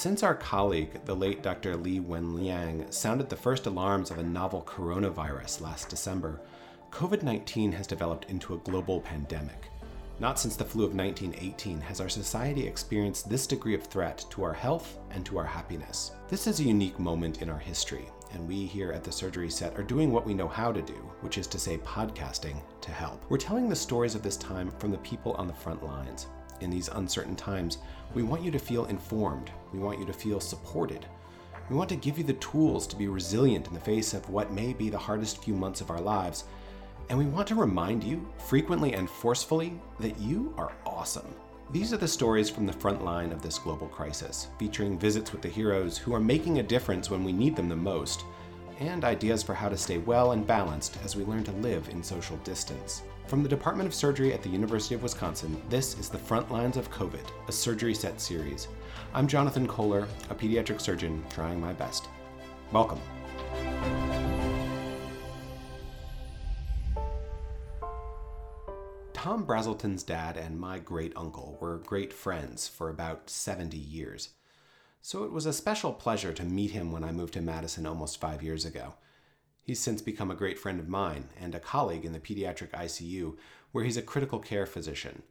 Since our colleague, the late Dr. Li Wenliang, sounded the first alarms of a novel coronavirus last December, COVID 19 has developed into a global pandemic. Not since the flu of 1918 has our society experienced this degree of threat to our health and to our happiness. This is a unique moment in our history, and we here at the Surgery Set are doing what we know how to do, which is to say podcasting to help. We're telling the stories of this time from the people on the front lines. In these uncertain times, we want you to feel informed, we want you to feel supported. We want to give you the tools to be resilient in the face of what may be the hardest few months of our lives. And we want to remind you, frequently and forcefully, that you are awesome. These are the stories from the front line of this global crisis, featuring visits with the heroes who are making a difference when we need them the most, and ideas for how to stay well and balanced as we learn to live in social distance. From the Department of Surgery at the University of Wisconsin, this is the Front Lines of COVID, a surgery set series. I'm Jonathan Kohler, a pediatric surgeon trying my best. Welcome. Tom Brazelton's dad and my great uncle were great friends for about 70 years. So it was a special pleasure to meet him when I moved to Madison almost five years ago. He's since become a great friend of mine and a colleague in the pediatric ICU, where he's a critical care physician.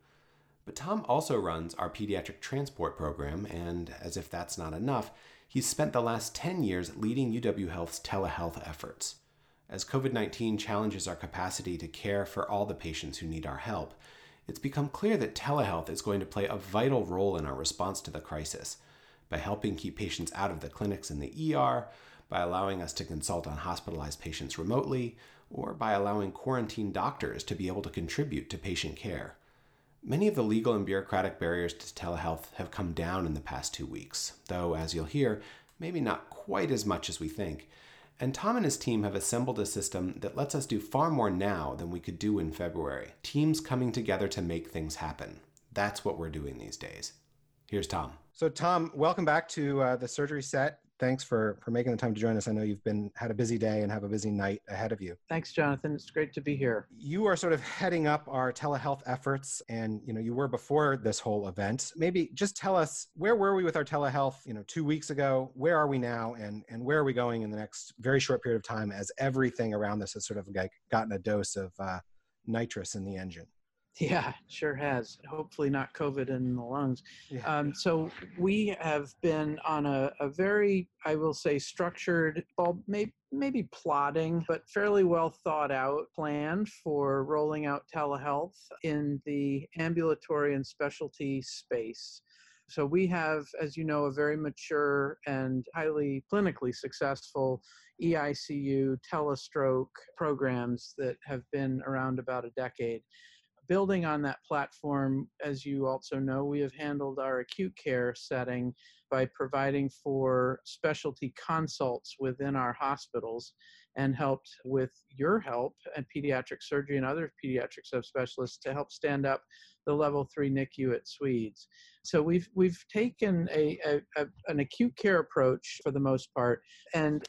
But Tom also runs our pediatric transport program, and as if that's not enough, he's spent the last 10 years leading UW Health's telehealth efforts. As COVID 19 challenges our capacity to care for all the patients who need our help, it's become clear that telehealth is going to play a vital role in our response to the crisis by helping keep patients out of the clinics and the ER, by allowing us to consult on hospitalized patients remotely, or by allowing quarantine doctors to be able to contribute to patient care. Many of the legal and bureaucratic barriers to telehealth have come down in the past two weeks, though, as you'll hear, maybe not quite as much as we think. And Tom and his team have assembled a system that lets us do far more now than we could do in February. Teams coming together to make things happen. That's what we're doing these days. Here's Tom. So, Tom, welcome back to uh, the surgery set thanks for for making the time to join us. I know you've been had a busy day and have a busy night ahead of you. Thanks, Jonathan. It's great to be here. You are sort of heading up our telehealth efforts, and you know you were before this whole event. Maybe just tell us where were we with our telehealth? You know, two weeks ago. Where are we now, and and where are we going in the next very short period of time as everything around this has sort of like gotten a dose of uh, nitrous in the engine. Yeah, sure has. Hopefully, not COVID in the lungs. Yeah. Um, so, we have been on a, a, very, I will say, structured, well, maybe, maybe plotting, but fairly well thought out plan for rolling out telehealth in the ambulatory and specialty space. So, we have, as you know, a very mature and highly clinically successful EICU telestroke programs that have been around about a decade building on that platform, as you also know, we have handled our acute care setting by providing for specialty consults within our hospitals and helped with your help and pediatric surgery and other pediatric subspecialists to help stand up the level three NICU at Swedes. So we've we've taken a, a, a an acute care approach for the most part and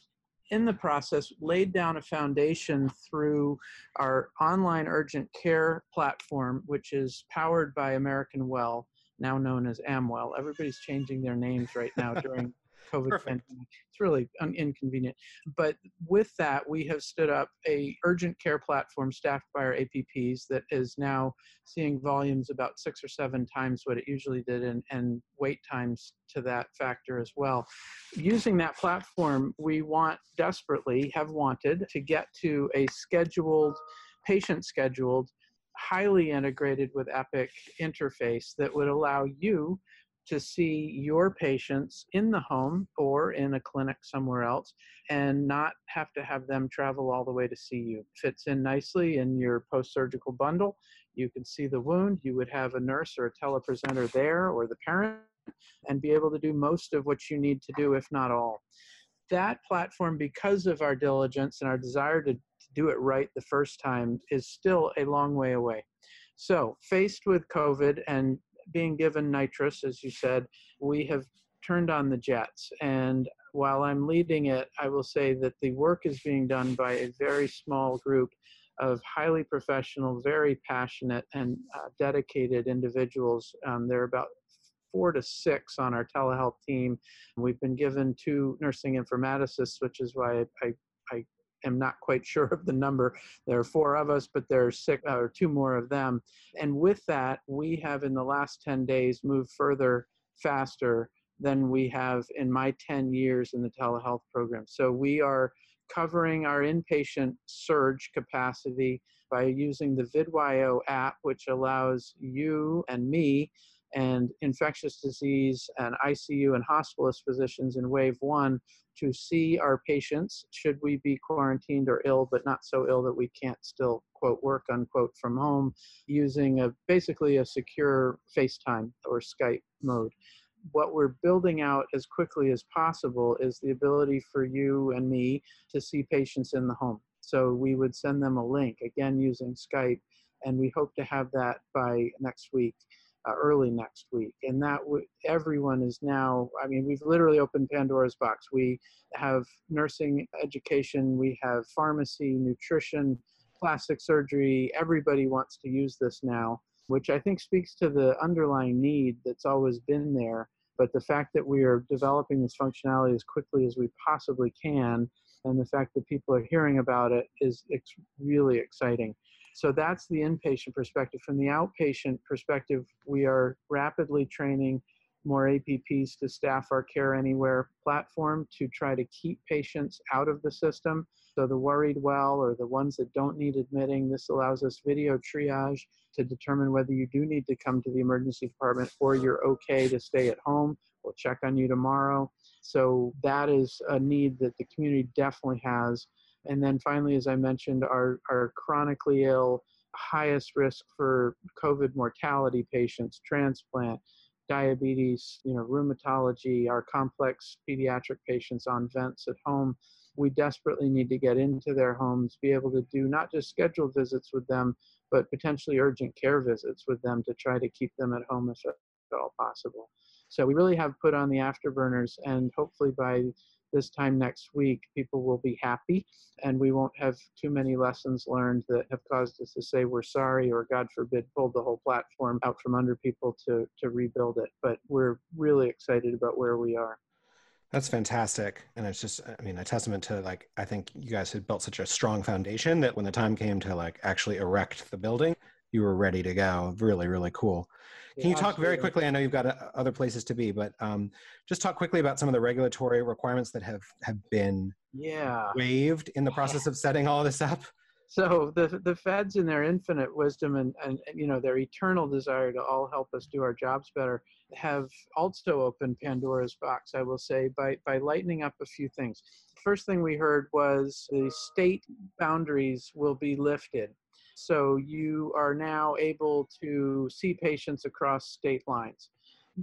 in the process laid down a foundation through our online urgent care platform, which is powered by American Well, now known as Amwell. Everybody's changing their names right now during COVID Perfect. pandemic. It's really un- inconvenient. But with that, we have stood up a urgent care platform staffed by our APPs that is now seeing volumes about six or seven times what it usually did, and, and wait times to that factor as well. Using that platform, we want desperately have wanted to get to a scheduled, patient scheduled highly integrated with Epic interface that would allow you to see your patients in the home or in a clinic somewhere else and not have to have them travel all the way to see you. Fits in nicely in your post surgical bundle. You can see the wound. You would have a nurse or a telepresenter there or the parent and be able to do most of what you need to do, if not all. That platform, because of our diligence and our desire to, to do it right the first time, is still a long way away. So, faced with COVID and being given nitrous, as you said, we have turned on the jets. And while I'm leading it, I will say that the work is being done by a very small group of highly professional, very passionate, and uh, dedicated individuals. Um, there are about four to six on our telehealth team. We've been given two nursing informaticists, which is why I, I am not quite sure of the number. There are four of us, but there are six uh, or two more of them. And with that, we have in the last 10 days moved further faster than we have in my 10 years in the telehealth program. So we are covering our inpatient surge capacity by using the VidYO app, which allows you and me and infectious disease and ICU and hospitalist physicians in wave one to see our patients should we be quarantined or ill, but not so ill that we can't still quote work unquote from home using a basically a secure FaceTime or Skype mode. What we're building out as quickly as possible is the ability for you and me to see patients in the home. So we would send them a link again using Skype, and we hope to have that by next week uh, early next week. And that w- everyone is now, I mean, we've literally opened Pandora's box. We have nursing education, we have pharmacy, nutrition, plastic surgery. Everybody wants to use this now, which I think speaks to the underlying need that's always been there. But the fact that we are developing this functionality as quickly as we possibly can, and the fact that people are hearing about it is it's really exciting. So that's the inpatient perspective. From the outpatient perspective, we are rapidly training more APPs to staff our Care Anywhere platform to try to keep patients out of the system. So the worried well or the ones that don't need admitting, this allows us video triage to determine whether you do need to come to the emergency department or you're okay to stay at home. We'll check on you tomorrow. So that is a need that the community definitely has. And then finally, as I mentioned, our, our chronically ill, highest risk for COVID mortality patients, transplant, diabetes, you know, rheumatology, our complex pediatric patients on vents at home. We desperately need to get into their homes, be able to do not just scheduled visits with them, but potentially urgent care visits with them to try to keep them at home if at all possible. So we really have put on the afterburners, and hopefully by this time next week, people will be happy and we won't have too many lessons learned that have caused us to say we're sorry or, God forbid, pulled the whole platform out from under people to, to rebuild it. But we're really excited about where we are. That's fantastic. And it's just, I mean, a testament to like, I think you guys had built such a strong foundation that when the time came to like actually erect the building, you were ready to go. Really, really cool. Can you talk very quickly? I know you've got uh, other places to be, but um, just talk quickly about some of the regulatory requirements that have have been yeah waived in the process of setting all this up. So the the feds, in their infinite wisdom and and you know their eternal desire to all help us do our jobs better, have also opened Pandora's box. I will say by by lightening up a few things. First thing we heard was the state boundaries will be lifted so you are now able to see patients across state lines.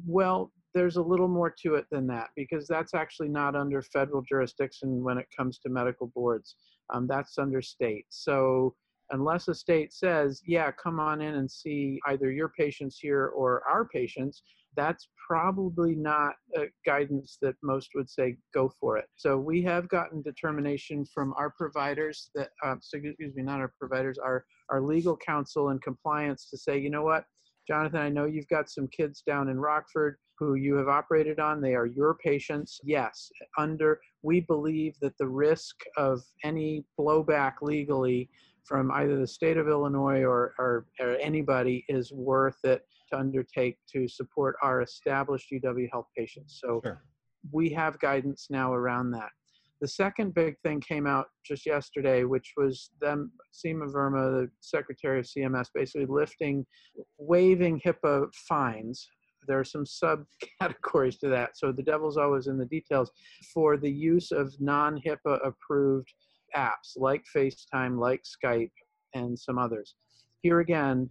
Well, there's a little more to it than that because that's actually not under federal jurisdiction when it comes to medical boards. Um, that's under state. So unless a state says, yeah, come on in and see either your patients here or our patients, that's probably not guidance that most would say go for it. So we have gotten determination from our providers that, uh, excuse me, not our providers, our, our legal counsel and compliance to say, you know what, Jonathan, I know you've got some kids down in Rockford who you have operated on. They are your patients. Yes, under, we believe that the risk of any blowback legally from either the state of Illinois or, or, or anybody is worth it to undertake to support our established UW Health patients. So sure. we have guidance now around that. The second big thing came out just yesterday, which was them, Seema Verma, the Secretary of CMS, basically lifting, waiving HIPAA fines. There are some subcategories to that. So the devil's always in the details for the use of non HIPAA approved apps like FaceTime, like Skype, and some others. Here again,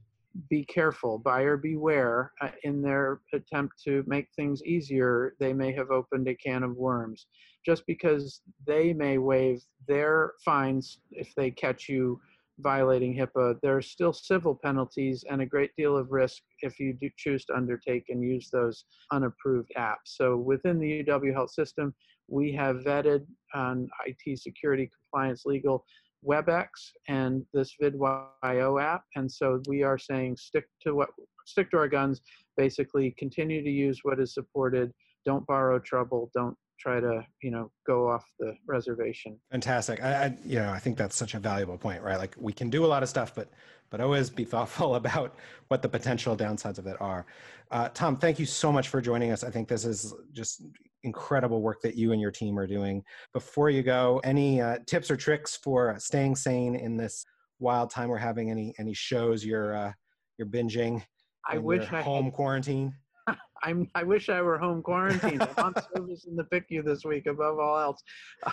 be careful, buyer beware. Uh, in their attempt to make things easier, they may have opened a can of worms. Just because they may waive their fines if they catch you violating HIPAA, there are still civil penalties and a great deal of risk if you do choose to undertake and use those unapproved apps. So within the UW Health system, we have vetted on IT security compliance legal WebEx and this VidYO app. And so we are saying stick to what stick to our guns. Basically, continue to use what is supported. Don't borrow trouble. Don't try to you know go off the reservation fantastic I, I, you know i think that's such a valuable point right like we can do a lot of stuff but but always be thoughtful about what the potential downsides of it are uh, tom thank you so much for joining us i think this is just incredible work that you and your team are doing before you go any uh, tips or tricks for staying sane in this wild time we're having any any shows you're uh, you're binging i wish i home had- quarantine I'm, I wish I were home quarantined. I'm on service in the PICU this week above all else.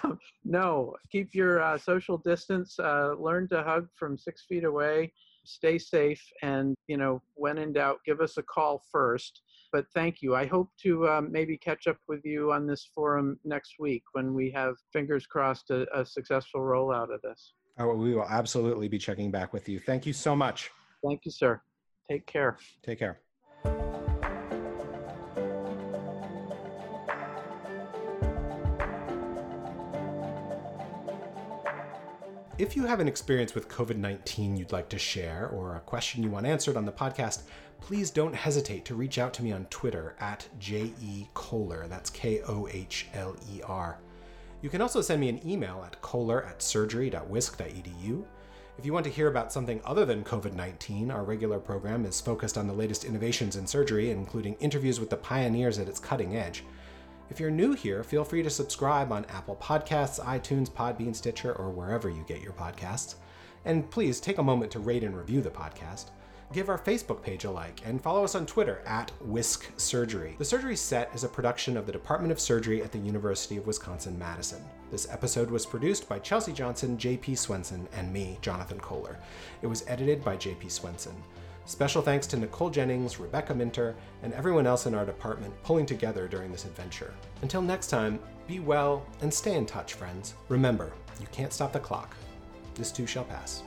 Um, no, keep your uh, social distance. Uh, learn to hug from six feet away. Stay safe, and you know, when in doubt, give us a call first. But thank you. I hope to um, maybe catch up with you on this forum next week when we have fingers crossed a, a successful rollout of this. Oh, we will absolutely be checking back with you. Thank you so much. Thank you, sir. Take care. Take care. If you have an experience with COVID 19 you'd like to share or a question you want answered on the podcast, please don't hesitate to reach out to me on Twitter at J.E. Kohler. That's K O H L E R. You can also send me an email at kohler at surgery.wisc.edu. If you want to hear about something other than COVID 19, our regular program is focused on the latest innovations in surgery, including interviews with the pioneers at its cutting edge. If you're new here, feel free to subscribe on Apple Podcasts, iTunes, Podbean, Stitcher, or wherever you get your podcasts. And please take a moment to rate and review the podcast. Give our Facebook page a like and follow us on Twitter at Wisc Surgery. The Surgery Set is a production of the Department of Surgery at the University of Wisconsin Madison. This episode was produced by Chelsea Johnson, JP Swenson, and me, Jonathan Kohler. It was edited by JP Swenson. Special thanks to Nicole Jennings, Rebecca Minter, and everyone else in our department pulling together during this adventure. Until next time, be well and stay in touch, friends. Remember, you can't stop the clock. This too shall pass.